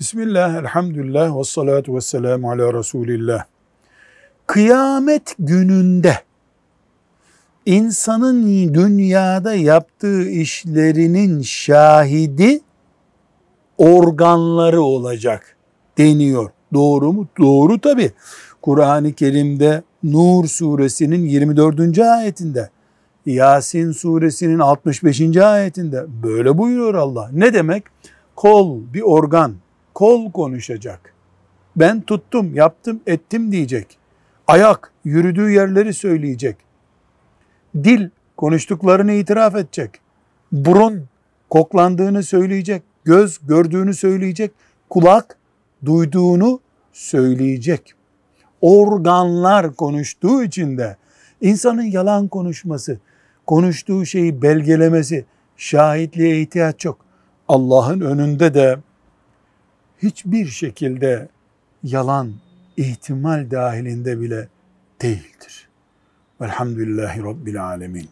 Bismillah, elhamdülillah ve salatu ve selamu ala Resulillah. Kıyamet gününde insanın dünyada yaptığı işlerinin şahidi organları olacak deniyor. Doğru mu? Doğru tabi. Kur'an-ı Kerim'de Nur suresinin 24. ayetinde, Yasin suresinin 65. ayetinde böyle buyuruyor Allah. Ne demek? Kol bir organ, kol konuşacak. Ben tuttum, yaptım, ettim diyecek. Ayak yürüdüğü yerleri söyleyecek. Dil konuştuklarını itiraf edecek. Burun koklandığını söyleyecek. Göz gördüğünü söyleyecek. Kulak duyduğunu söyleyecek. Organlar konuştuğu için de insanın yalan konuşması, konuştuğu şeyi belgelemesi, şahitliğe ihtiyaç yok. Allah'ın önünde de hiçbir şekilde yalan ihtimal dahilinde bile değildir. Velhamdülillahi Rabbil Alemin.